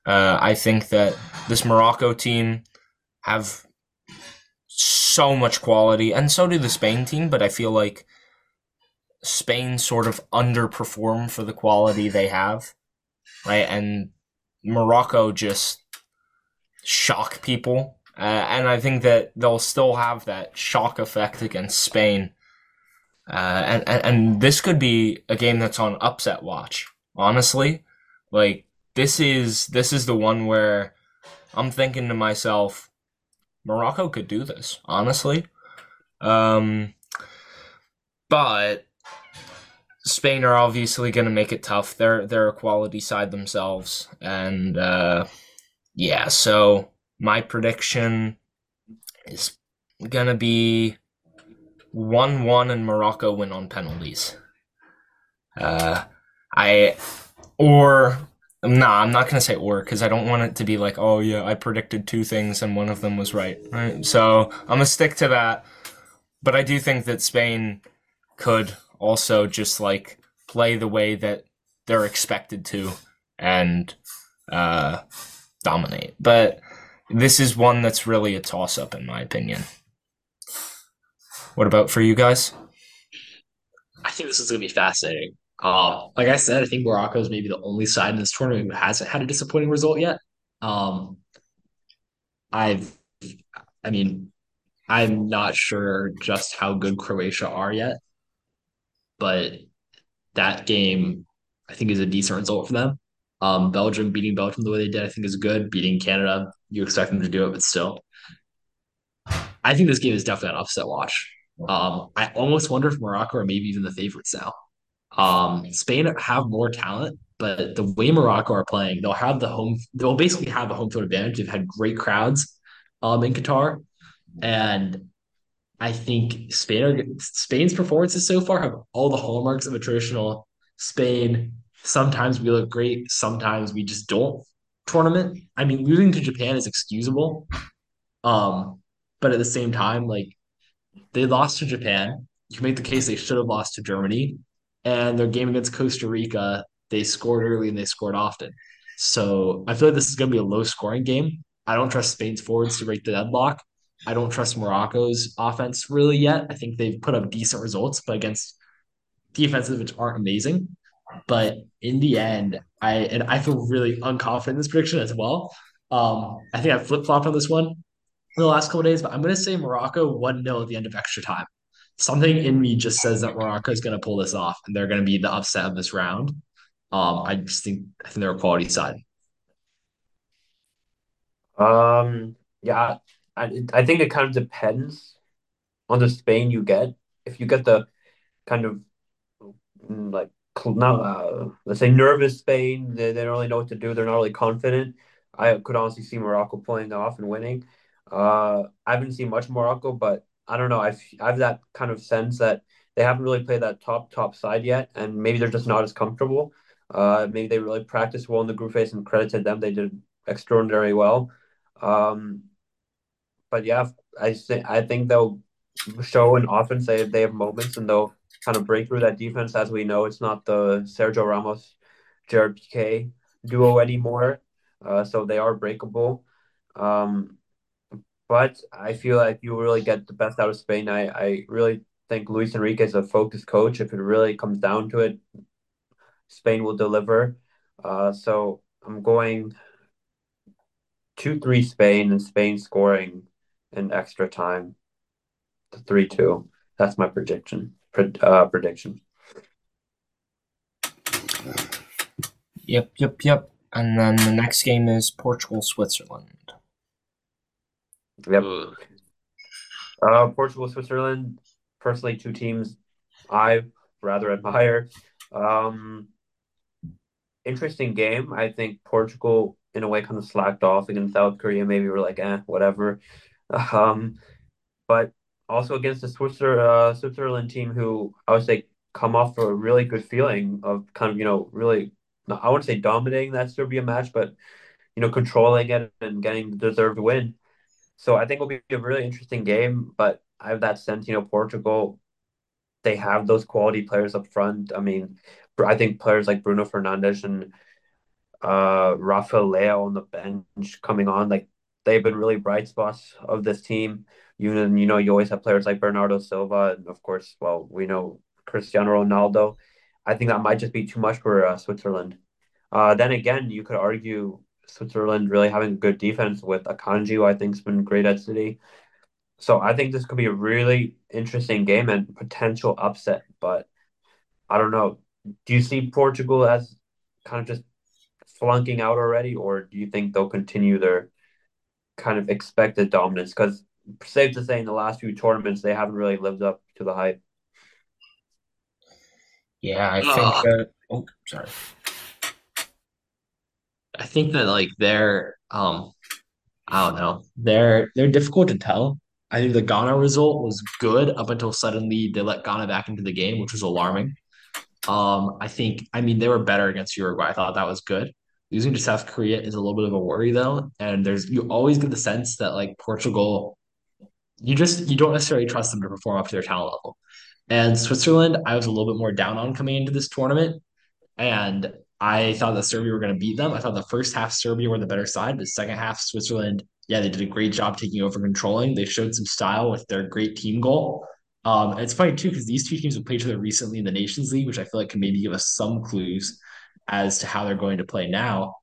Uh, I think that this Morocco team have so much quality, and so do the Spain team. But I feel like Spain sort of underperform for the quality they have, right? And Morocco just shock people uh, and I think that they'll still have that shock effect against Spain. Uh, and, and, and this could be a game that's on upset watch. Honestly, like this is this is the one where I'm thinking to myself, Morocco could do this. Honestly, um, but Spain are obviously going to make it tough. They're they're a quality side themselves, and uh, yeah, so my prediction is gonna be one one and Morocco win on penalties. Uh, I or nah, I'm not gonna say or because I don't want it to be like, oh yeah, I predicted two things and one of them was right. Right. So I'm gonna stick to that. But I do think that Spain could also just like play the way that they're expected to and uh, dominate. But this is one that's really a toss up, in my opinion. What about for you guys?
I think this is going to be fascinating. Uh, like I said, I think Morocco is maybe the only side in this tournament who hasn't had a disappointing result yet. Um, I've, I mean, I'm not sure just how good Croatia are yet, but that game, I think, is a decent result for them. Um, Belgium beating Belgium the way they did, I think, is good. Beating Canada, you expect them to do it, but still, I think this game is definitely an upset watch. Um, I almost wonder if Morocco are maybe even the favorites now. Um, Spain have more talent, but the way Morocco are playing, they'll have the home. They'll basically have a home field advantage. They've had great crowds um, in Qatar, and I think Spain are, Spain's performances so far have all the hallmarks of a traditional Spain Sometimes we look great, sometimes we just don't. Tournament. I mean, losing to Japan is excusable. Um, but at the same time, like they lost to Japan. You can make the case they should have lost to Germany. And their game against Costa Rica, they scored early and they scored often. So I feel like this is going to be a low scoring game. I don't trust Spain's forwards to break the deadlock. I don't trust Morocco's offense really yet. I think they've put up decent results, but against defenses which aren't amazing. But in the end, I and I feel really unconfident in this prediction as well. Um, I think I flip flopped on this one in the last couple days, but I'm going to say Morocco 1 0 at the end of extra time. Something in me just says that Morocco is going to pull this off and they're going to be the upset of this round. Um, I just think I think they're a quality side.
Um, yeah, I, I think it kind of depends on the Spain you get. If you get the kind of mm, like now, uh, let's say nervous Spain. They, they don't really know what to do. They're not really confident. I could honestly see Morocco pulling off and winning. Uh, I haven't seen much Morocco, but I don't know. I've, I have that kind of sense that they haven't really played that top top side yet, and maybe they're just not as comfortable. Uh, maybe they really practiced well in the group phase, and credit to them, they did extraordinary well. Um, but yeah, I think I think they'll show an offense. They they have moments and they'll kind of break through that defense. As we know, it's not the Sergio Ramos, Gerard Piqué duo anymore. Uh, so they are breakable. Um, but I feel like you really get the best out of Spain. I, I really think Luis Enrique is a focused coach. If it really comes down to it, Spain will deliver. Uh, so I'm going 2 3 Spain and Spain scoring in extra time. 3 2. That's my prediction. Uh, prediction.
Yep, yep, yep. And then the next game is Portugal Switzerland.
Yep. Uh, Portugal Switzerland. Personally, two teams I rather admire. Um, interesting game. I think Portugal, in a way, kind of slacked off against South Korea. Maybe we're like, eh, whatever. [LAUGHS] Um, but also against the Switzer, uh, Switzerland team, who I would say come off a really good feeling of kind of you know really I wouldn't say dominating that Serbia match, but you know, controlling it and getting the deserved win. So I think it'll be a really interesting game. But I have that sense, you know, Portugal, they have those quality players up front. I mean, I think players like Bruno Fernandes and uh Rafael Leao on the bench coming on, like they've been really bright spots of this team. You know, you always have players like Bernardo Silva, and of course, well, we know Cristiano Ronaldo. I think that might just be too much for uh, Switzerland. Uh, then again, you could argue Switzerland really having good defense with Akanji, who I think's been great at City. So I think this could be a really interesting game and potential upset. But I don't know. Do you see Portugal as kind of just flunking out already, or do you think they'll continue their kind of expected dominance? Because safe to say, in the last few tournaments, they haven't really lived up to the hype.
Yeah, I think uh, that. Oh, sorry.
I think that like they're um, I don't know, they're they're difficult to tell. I think the Ghana result was good up until suddenly they let Ghana back into the game, which was alarming. Um, I think, I mean, they were better against Uruguay. I thought that was good. Losing to South Korea is a little bit of a worry though, and there's you always get the sense that like Portugal, you just you don't necessarily trust them to perform up to their talent level. And Switzerland, I was a little bit more down on coming into this tournament. And I thought that Serbia were going to beat them. I thought the first half Serbia were the better side. The second half, Switzerland, yeah, they did a great job taking over controlling. They showed some style with their great team goal. Um, it's funny too because these two teams have played each other recently in the Nations League, which I feel like can maybe give us some clues as to how they're going to play now.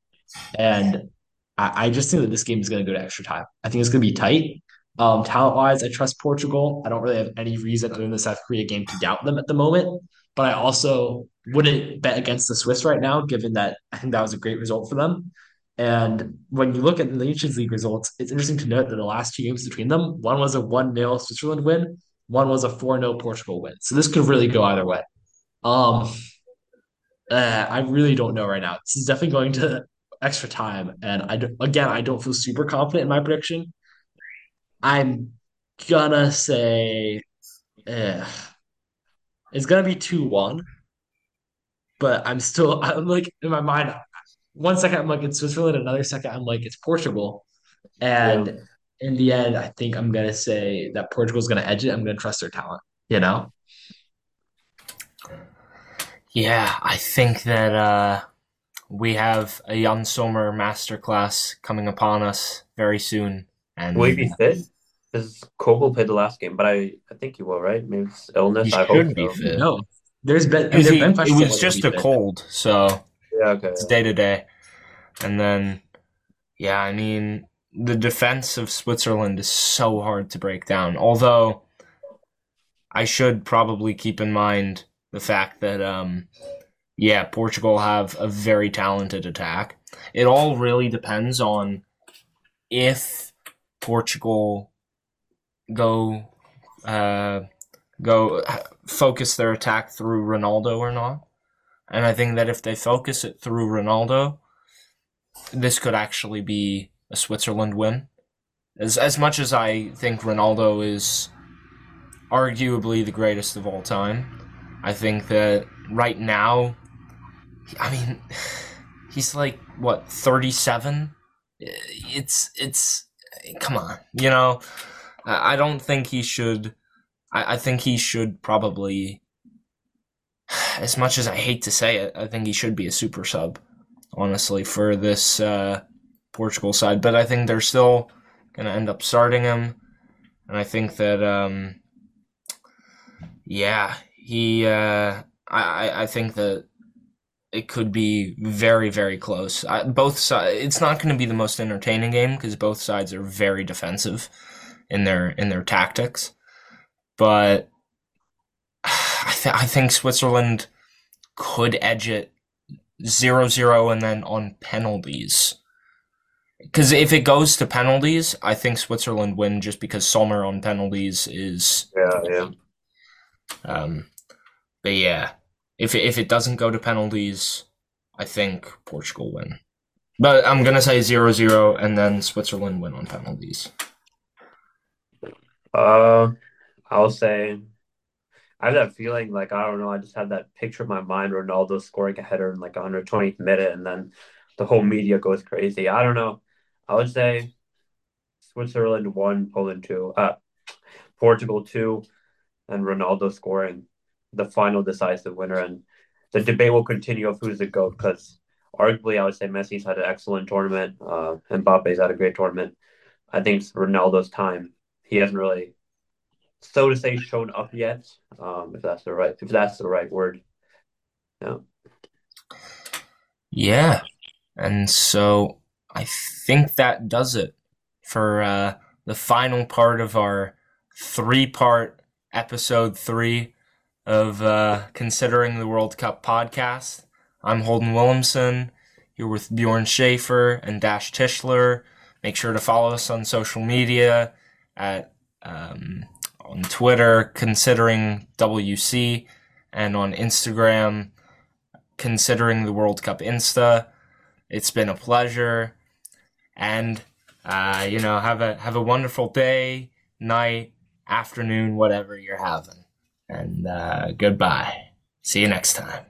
And I, I just think that this game is going to go to extra time. I think it's going to be tight. Um, talent wise, I trust Portugal. I don't really have any reason other than the South Korea game to doubt them at the moment. But I also wouldn't bet against the Swiss right now, given that I think that was a great result for them. And when you look at the Nations League results, it's interesting to note that the last two games between them, one was a 1 0 Switzerland win, one was a 4 0 Portugal win. So this could really go either way. Um, uh, I really don't know right now. This is definitely going to extra time. And I, again, I don't feel super confident in my prediction. I'm gonna say eh, it's gonna be two one, but I'm still [LAUGHS] I'm like in my mind. One second I'm like it's Switzerland, another second I'm like it's Portugal, and yeah. in the end I think I'm gonna say that Portugal's gonna edge it. I'm gonna trust their talent. You know.
Yeah, I think that uh, we have a Yann Sommer masterclass coming upon us very soon. And
will he be fit? Because Kobel played the last game, but I, I think he will, right? Maybe it's illness.
He
I
should
hope
be
so.
fit.
No, there's been,
He-
been
it was just a cold, so
Yeah, okay.
it's day to day. And then, yeah, I mean, the defense of Switzerland is so hard to break down. Although, I should probably keep in mind the fact that, um, yeah, Portugal have a very talented attack. It all really depends on if Portugal go uh, go focus their attack through Ronaldo or not. And I think that if they focus it through Ronaldo, this could actually be a Switzerland win. As as much as I think Ronaldo is arguably the greatest of all time, I think that right now, I mean, [SIGHS] he's like what thirty seven. It's it's come on, you know, I don't think he should. I, I think he should probably, [SIGHS] as much as I hate to say it, I think he should be a super sub, honestly, for this uh, Portugal side. But I think they're still going to end up starting him. And I think that, um, yeah, he, uh, I, I think that it could be very, very close. I, both sides, it's not going to be the most entertaining game because both sides are very defensive in their in their tactics. But [SIGHS] I, th- I think Switzerland could edge it 0-0 and then on penalties. Because if it goes to penalties, I think Switzerland win just because Sommer on penalties is
Yeah, yeah.
um, but yeah, if if it doesn't go to penalties, I think Portugal win. But I'm gonna say 0-0 and then Switzerland win on penalties.
Uh, I'll say I have that feeling like I don't know. I just had that picture in my mind, Ronaldo scoring a header in like 120th minute, and then the whole media goes crazy. I don't know. I would say Switzerland one, Poland two, uh, Portugal two, and Ronaldo scoring the final decisive winner. And the debate will continue of who's the goat because arguably I would say Messi's had an excellent tournament. Uh, Mbappe's had a great tournament. I think it's Ronaldo's time. He hasn't really, so to say, shown up yet. Um, if that's the right, if that's the right word. Yeah.
Yeah, and so I think that does it for uh, the final part of our three-part episode three of uh, considering the World Cup podcast. I'm Holden Williamson here with Bjorn Schaefer and Dash Tischler. Make sure to follow us on social media at um, on Twitter, considering WC, and on Instagram, considering the World Cup Insta. It's been a pleasure, and uh, you know, have a have a wonderful day, night, afternoon, whatever you're having, and uh, goodbye. See you next time.